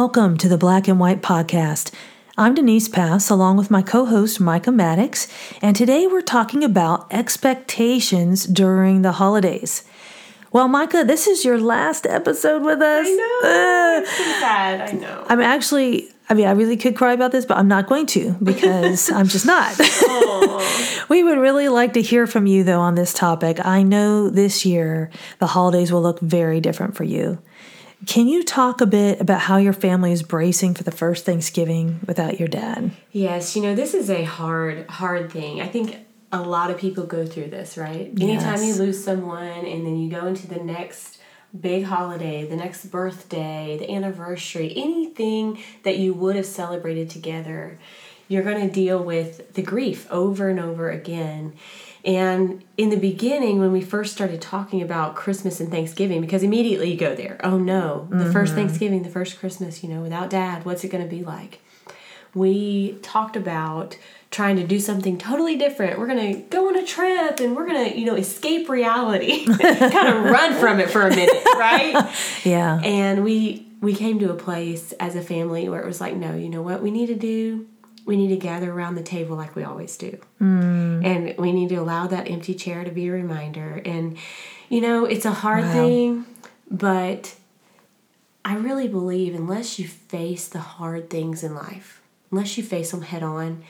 welcome to the Black and White Podcast. I'm Denise Pass, along with my co host Micah Maddox, and today we're talking about expectations during the holidays. Well, Micah, this is your last episode with us. I know. It's so sad. I know. I'm actually, I mean, I really could cry about this, but I'm not going to because I'm just not. we would really like to hear from you, though, on this topic. I know this year the holidays will look very different for you. Can you talk a bit about how your family is bracing for the first Thanksgiving without your dad? Yes, you know, this is a hard, hard thing. I think a lot of people go through this, right? Anytime you lose someone and then you go into the next big holiday, the next birthday, the anniversary, anything that you would have celebrated together, you're going to deal with the grief over and over again. And in the beginning, when we first started talking about Christmas and Thanksgiving, because immediately you go there, oh no, the first mm-hmm. Thanksgiving, the first Christmas, you know, without dad, what's it going to be like? we talked about trying to do something totally different. We're going to go on a trip and we're going to, you know, escape reality, kind of run from it for a minute, right? Yeah. And we we came to a place as a family where it was like, no, you know what we need to do? We need to gather around the table like we always do. Mm. And we need to allow that empty chair to be a reminder. And, you know, it's a hard Wow. thing, but I really believe unless you face the hard things in life, unless you face them head on,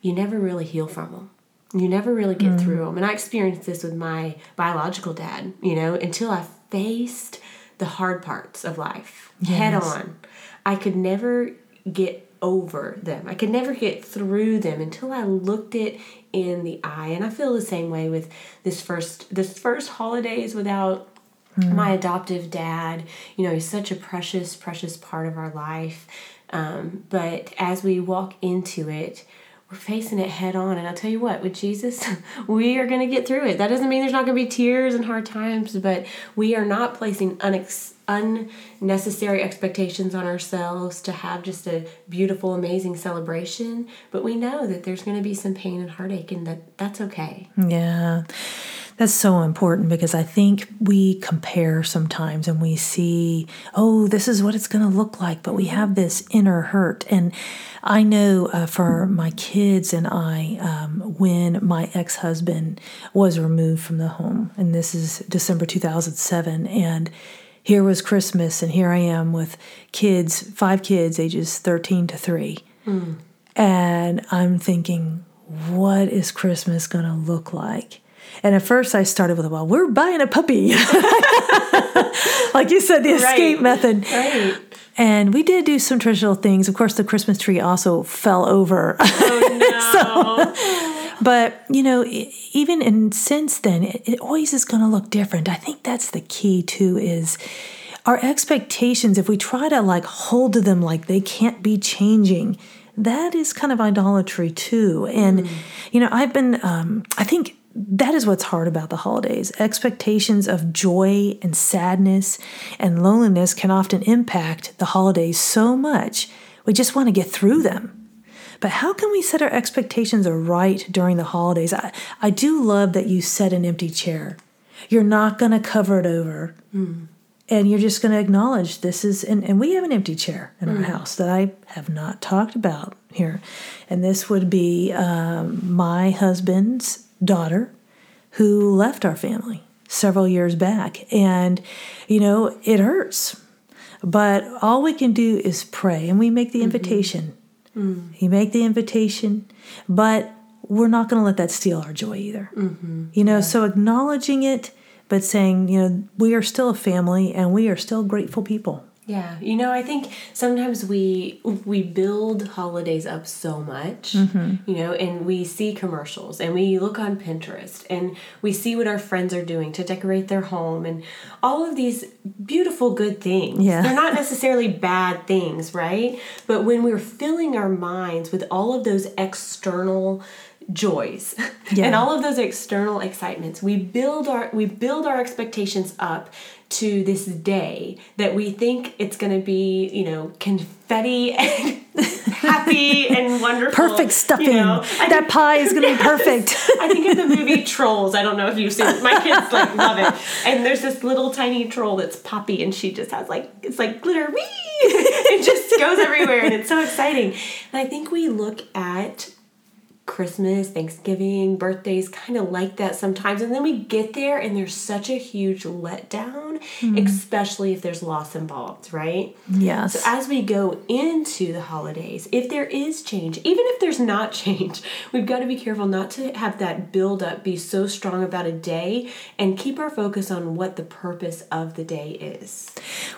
you never really heal from them. You never really get mm. through them. And I experienced this with my biological dad, you know, until I faced the hard parts of life head on. I could never get over them. I could never get through them until I looked it in the eye. And I feel the same way with this first this first holidays without my adoptive dad. You know, he's such a precious, precious part of our life. Um, but as we walk into it, we're facing it head on. And I'll tell you what, with Jesus, we are going to get through it. That doesn't mean there's not going to be tears and hard times, but we are not placing unex- unnecessary expectations on ourselves to have just a beautiful, amazing celebration. But we know that there's going to be some pain and heartache, and that that's okay. Yeah. That's so important because I think we compare sometimes and we see, oh, this is what it's going to look like, but we have this inner hurt. And I know uh, for my kids and I, um, when my ex husband was removed from the home, and this is December 2007, and here was Christmas, and here I am with kids, five kids, ages 13 to 3. And I'm thinking, what is Christmas going to look like? And at first I started with, well, we're buying a puppy. like you said, the escape Right. method. Right. And we did do some traditional things. Of course, the Christmas tree also fell over. Oh, no. but, you know, even and since then, it, it always is going to look different. I think that's the key, too, is our expectations, if we try to like hold to them like they can't be changing, that is kind of idolatry, too. And, you know, I've been, um, I think that is what's hard about the holidays. Expectations of joy and sadness and loneliness can often impact the holidays so much, we just want to get through them. But how can we set our expectations right during the holidays? I, I do love that you set an empty chair. You're not going to cover it over. And you're just going to acknowledge this is, and, and we have an empty chair in our house that I have not talked about here. And this would be um, my husband's daughter who left our family several years back. And, you know, it hurts. But all we can do is pray and we make the mm-hmm. invitation. Mm. You make the invitation, but we're not going to let that steal our joy either. Mm-hmm. You know, so acknowledging it, but saying, you know, we are still a family and we are still grateful people. Yeah, you know, I think sometimes we we build holidays up so much, Mm-hmm. you know, and we see commercials and we look on Pinterest and we see what our friends are doing to decorate their home and all of these beautiful good things. Yeah. They're not necessarily bad things, right? But when we're filling our minds with all of those external joys Yeah. and all of those external excitements we build our we build our expectations up to this day that we think it's going to be you know confetti and happy and wonderful Perfect stuffing. you know? That pie is going to be perfect. I think of the movie Trolls. I don't know if you've seen it. My kids like love it. And there's this little tiny troll that's Poppy, and she just has like it's like glitter, wee, and just just goes everywhere and it's so exciting. And I think we look at Christmas, Thanksgiving, birthdays kind of like that sometimes. And then we get there and there's such a huge letdown, mm. especially if there's loss involved, right? Yes. So as we go into the holidays, if there is change, even if there's not change, we've got to be careful not to have that build up be so strong about a day and keep our focus on what the purpose of the day is.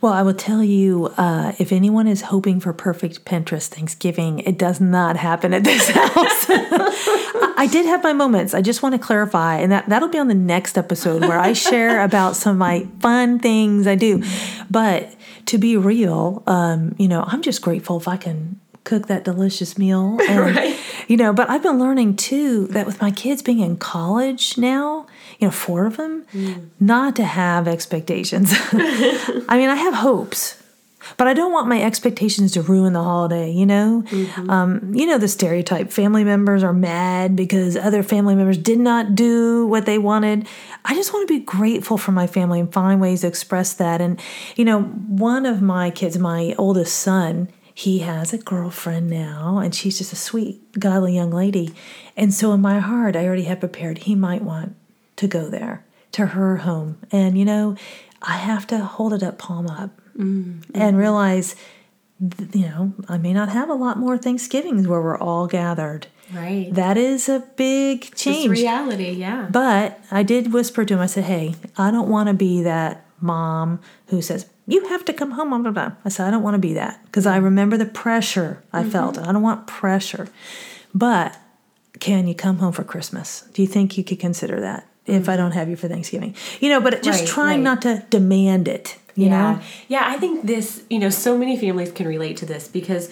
Well, I will tell you uh, if anyone is hoping for perfect Pinterest Thanksgiving, it does not happen at this house. I did have my moments. I just want to clarify, and that, that'll be on the next episode where I share about some of my fun things I do. But to be real, um, you know, I'm just grateful if I can cook that delicious meal. And, right. You know, but I've been learning too that with my kids being in college now, you know, four of them, mm. not to have expectations. I mean, I have hopes but I don't want my expectations to ruin the holiday, you know? Mm-hmm. Um, you know, the stereotype family members are mad because other family members did not do what they wanted. I just want to be grateful for my family and find ways to express that. And, you know, one of my kids, my oldest son, he has a girlfriend now, and she's just a sweet, godly young lady. And so in my heart, I already have prepared he might want to go there to her home. And, you know, I have to hold it up, palm up mm-hmm. and realize, you know, I may not have a lot more Thanksgivings where we're all gathered. Right. That is a big change. It's reality, yeah. But I did whisper to him, I said, hey, I don't want to be that mom who says, you have to come home. Blah, blah, blah. I said, I don't want to be that because I remember the pressure I mm-hmm. felt. I don't want pressure. But can you come home for Christmas? Do you think you could consider that if I mm-hmm. don't have you for Thanksgiving? You know, but just right, trying right. not to demand it you yeah. know? Yeah, I think this, you know, so many families can relate to this because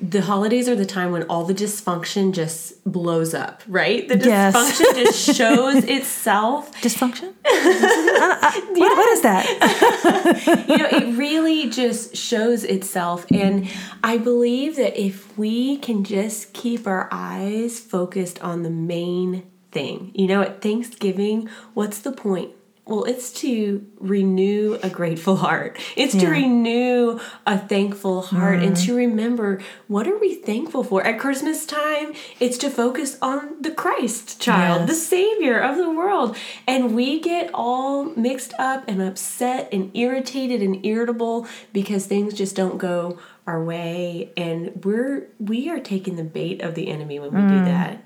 the holidays are the time when all the dysfunction just blows up, right? The dysfunction yes. just shows itself. Dysfunction? I, I, uh, uh, what, what is that? you know, it really just shows itself. And I believe that if we can just keep our eyes focused on the main thing, you know, at Thanksgiving, what's the point? Well, it's to renew a grateful heart. It's yeah. to renew a thankful heart mm. and to remember what are we thankful for? At Christmas time, it's to focus on the Christ child, yes. the savior of the world. And we get all mixed up and upset and irritated and irritable because things just don't go our way and we're we are taking the bait of the enemy when we mm. do that.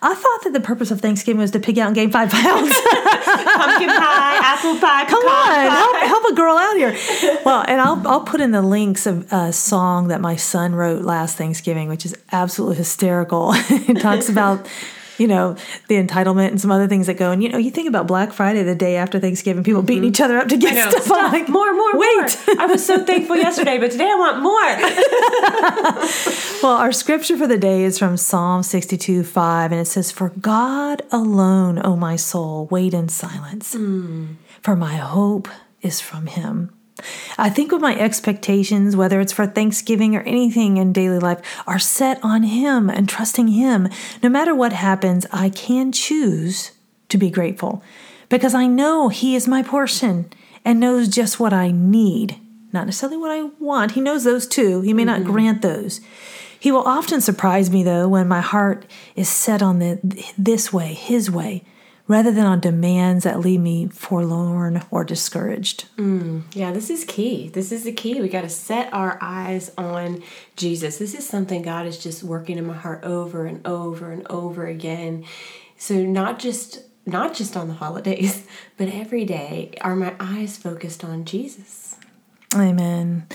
I thought that the purpose of Thanksgiving was to pig out and gain five pounds. Pumpkin pie, apple pie, come on, help, help, a girl out here. Well, and I'll I'll put in the links of a song that my son wrote last Thanksgiving, which is absolutely hysterical. it talks about you know, the entitlement and some other things that go. And you know, you think about Black Friday, the day after Thanksgiving, people beating mm-hmm. each other up to get stuff. I'm like, more, more, wait. More. I was so thankful yesterday, but today I want more. well, our scripture for the day is from Psalm 62 5, and it says, For God alone, O my soul, wait in silence, mm. for my hope is from him. I think when my expectations, whether it's for Thanksgiving or anything in daily life, are set on Him and trusting Him, no matter what happens, I can choose to be grateful because I know He is my portion and knows just what I need, not necessarily what I want. He knows those too. He may mm-hmm. not grant those. He will often surprise me though when my heart is set on the this way, His way rather than on demands that leave me forlorn or discouraged. Mm, yeah, this is key. This is the key. We got to set our eyes on Jesus. This is something God is just working in my heart over and over and over again. So not just not just on the holidays, but every day are my eyes focused on Jesus. Amen.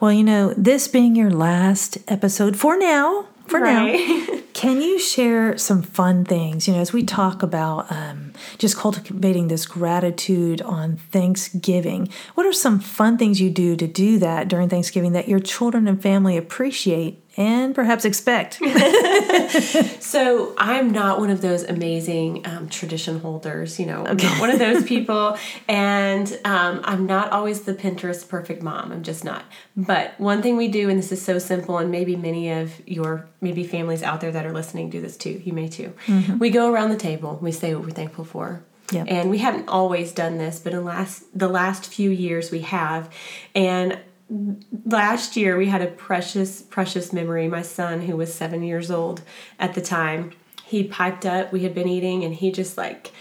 Well, you know, this being your last episode for now, for right. now. Can you share some fun things? You know, as we talk about um, just cultivating this gratitude on Thanksgiving, what are some fun things you do to do that during Thanksgiving that your children and family appreciate and perhaps expect. so I'm not one of those amazing um, tradition holders. You know, okay. I'm not one of those people, and um, I'm not always the Pinterest perfect mom. I'm just not. But one thing we do, and this is so simple, and maybe many of your maybe families out there that are listening do this too. You may too. Mm-hmm. We go around the table. We say what we're thankful for. Yep. And we haven't always done this, but in last the last few years we have. And last year we had a precious, precious memory. My son, who was seven years old at the time, he piped up. We had been eating, and he just like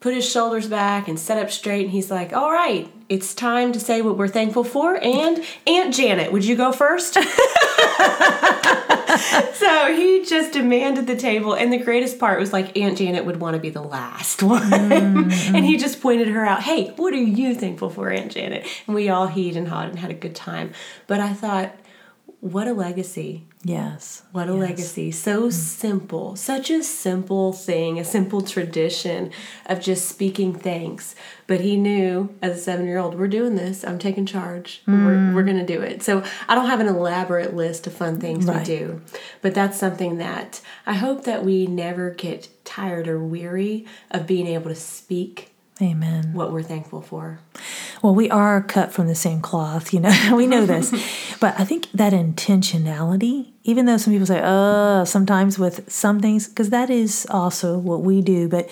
put his shoulders back and set up straight. And he's like, All right, it's time to say what we're thankful for. And Aunt Janet, would you go first? so he just demanded the table. And the greatest part was like Aunt Janet would want to be the last one. Mm-hmm. and he just pointed her out. Hey, what are you thankful for, Aunt Janet? And we all heed and hawed and had a good time. But I thought, what a legacy. Yes. What a yes. legacy. So mm. simple. Such a simple thing, a simple tradition of just speaking thanks. But he knew as a seven year old, we're doing this. I'm taking charge. Mm. We're, we're going to do it. So I don't have an elaborate list of fun things right. we do. But that's something that I hope that we never get tired or weary of being able to speak Amen. What we're thankful for. Well, we are cut from the same cloth, you know, we know this. but I think that intentionality, even though some people say, oh, sometimes with some things, because that is also what we do, but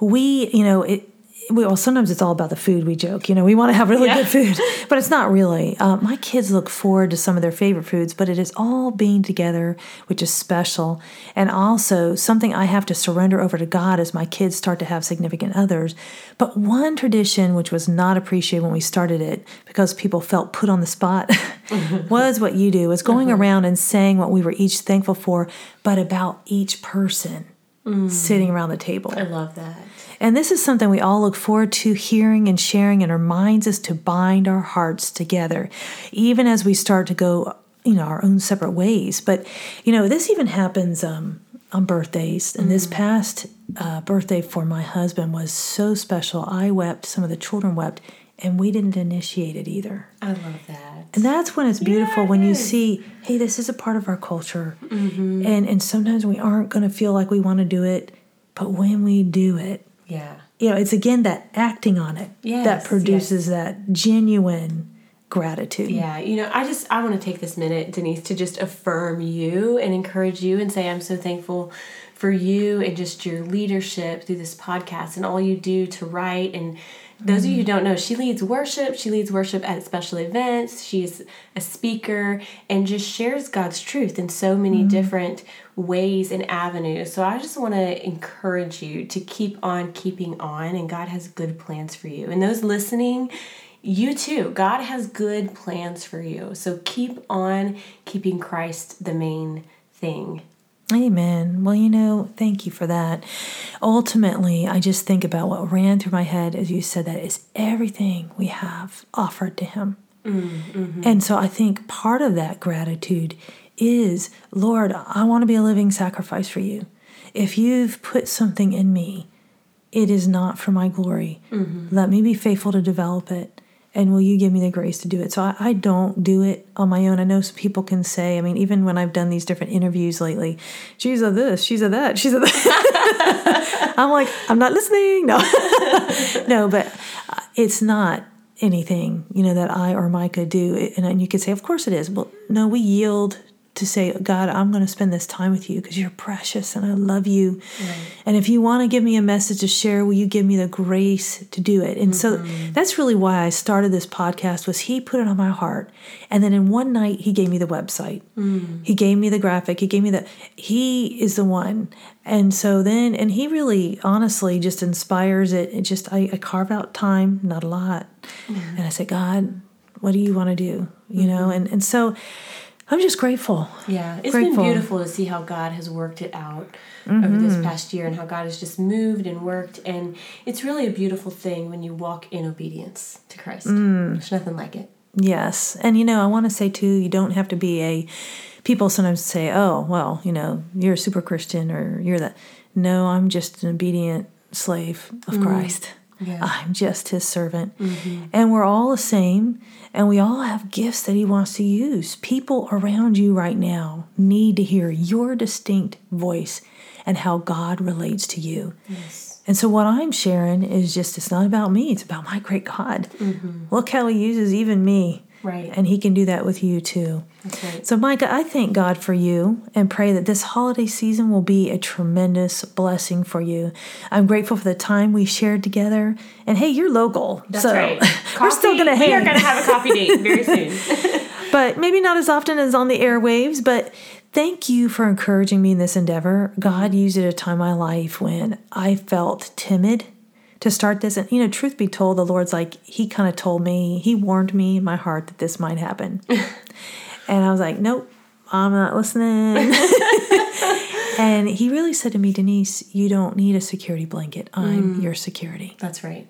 we, you know, it, well, sometimes it's all about the food. We joke, you know, we want to have really yeah. good food, but it's not really. Uh, my kids look forward to some of their favorite foods, but it is all being together, which is special, and also something I have to surrender over to God as my kids start to have significant others. But one tradition which was not appreciated when we started it because people felt put on the spot was what you do was going uh-huh. around and saying what we were each thankful for, but about each person mm. sitting around the table. I love that. And this is something we all look forward to hearing and sharing, and reminds us to bind our hearts together, even as we start to go, you know, our own separate ways. But, you know, this even happens um, on birthdays. And mm this past uh, birthday for my husband was so special. I wept, some of the children wept, and we didn't initiate it either. I love that. And that's when it's beautiful yes. when you see, hey, this is a part of our culture. Mm-hmm. And and sometimes we aren't going to feel like we want to do it, but when we do it, yeah. You know, it's again that acting on it yes, that produces yes. that genuine gratitude. Yeah, you know, I just I want to take this minute, Denise, to just affirm you and encourage you and say I'm so thankful for you and just your leadership through this podcast and all you do to write and those of you who don't know, she leads worship. She leads worship at special events. She's a speaker and just shares God's truth in so many mm-hmm. different ways and avenues. So I just want to encourage you to keep on keeping on, and God has good plans for you. And those listening, you too, God has good plans for you. So keep on keeping Christ the main thing Amen. Well, you know, thank you for that. Ultimately, I just think about what ran through my head as you said that is everything we have offered to Him. Mm-hmm. And so I think part of that gratitude is, Lord, I want to be a living sacrifice for you. If you've put something in me, it is not for my glory. Mm-hmm. Let me be faithful to develop it and will you give me the grace to do it? So I, I, don't do it on my own. I know some people can say, I mean, even when I've done these different interviews lately, she's a this, she's a that, she's a that. I'm like, I'm not listening. No, no, but uh, it's not anything, you know, that I or Micah do. And, and you could say, of course it is. Well, no, we yield to say, God, I'm going to spend this time with you because you're precious and I love you. Right. And if you want to give me a message to share, will you give me the grace to do it? And mm-hmm. so that's really why I started this podcast was he put it on my heart. And then in one night he gave me the website. Mm. He gave me the graphic. He gave me the he is the one. And so then and he really honestly just inspires it. It just I, I carve out time, not a lot. Mm-hmm. And I say, God, what do you want to do? You mm-hmm. know, and and so I'm just grateful. Yeah, it's grateful. been beautiful to see how God has worked it out mm-hmm. over this past year and how God has just moved and worked. And it's really a beautiful thing when you walk in obedience to Christ. Mm. There's nothing like it. Yes. And you know, I want to say too, you don't have to be a, people sometimes say, oh, well, you know, you're a super Christian or you're that. No, I'm just an obedient slave of mm. Christ. Yeah. I'm just his servant. Mm-hmm. And we're all the same, and we all have gifts that he wants to use. People around you right now need to hear your distinct voice and how God relates to you. Yes. And so, what I'm sharing is just, it's not about me, it's about my great God. Mm-hmm. Look how he uses even me Right. And He can do that with you too. Right. So, Micah, I thank God for you and pray that this holiday season will be a tremendous blessing for you. I'm grateful for the time we shared together. And hey, you're local. That's so right. we're still going to We are going to have a coffee date very soon. but maybe not as often as on the airwaves. But thank you for encouraging me in this endeavor. God used it at a time in my life when I felt timid to start this. And, you know, truth be told, the Lord's like, He kind of told me, He warned me in my heart that this might happen. and I was like, nope, I'm not listening. and He really said to me, Denise, you don't need a security blanket. I'm mm. your security. That's right.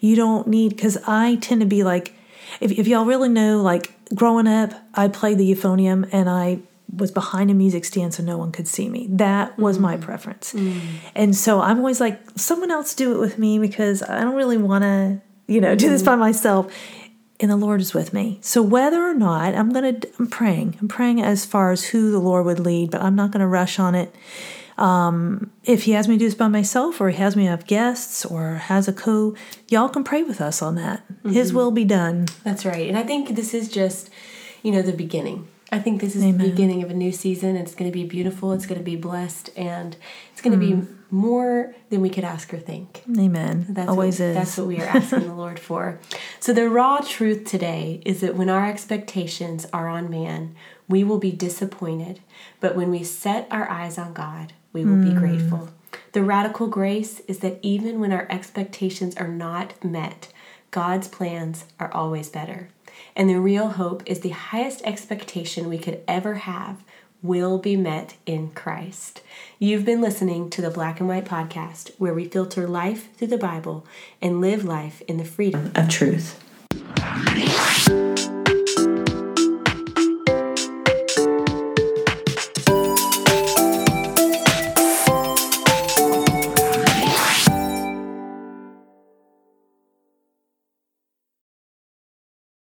You don't need, because I tend to be like, if, if y'all really know, like growing up, I played the euphonium and I was behind a music stand so no one could see me. That was my mm. preference. Mm. And so I'm always like, someone else do it with me because I don't really want to, you know, do this by mm. myself. And the Lord is with me. So whether or not I'm going to, I'm praying. I'm praying as far as who the Lord would lead, but I'm not going to rush on it um, if he has me do this by myself or he has me have guests or has a co y'all can pray with us on that his mm-hmm. will be done That's right. And I think this is just, you know, the beginning. I think this is Amen. the beginning of a new season. It's going to be beautiful. It's going to be blessed. And it's going to be mm. more than we could ask or think. amen That's always what, is That's what we are asking the Lord for. So the raw truth today is that when our expectations are on man, we will be disappointed. But when we set our eyes on God, we will be mm. grateful. The radical grace is that even when our expectations are not met, God's plans are always better. And the real hope is the highest expectation we could ever have will be met in Christ. You've been listening to the Black and White Podcast, where we filter life through the Bible and live life in the freedom of truth.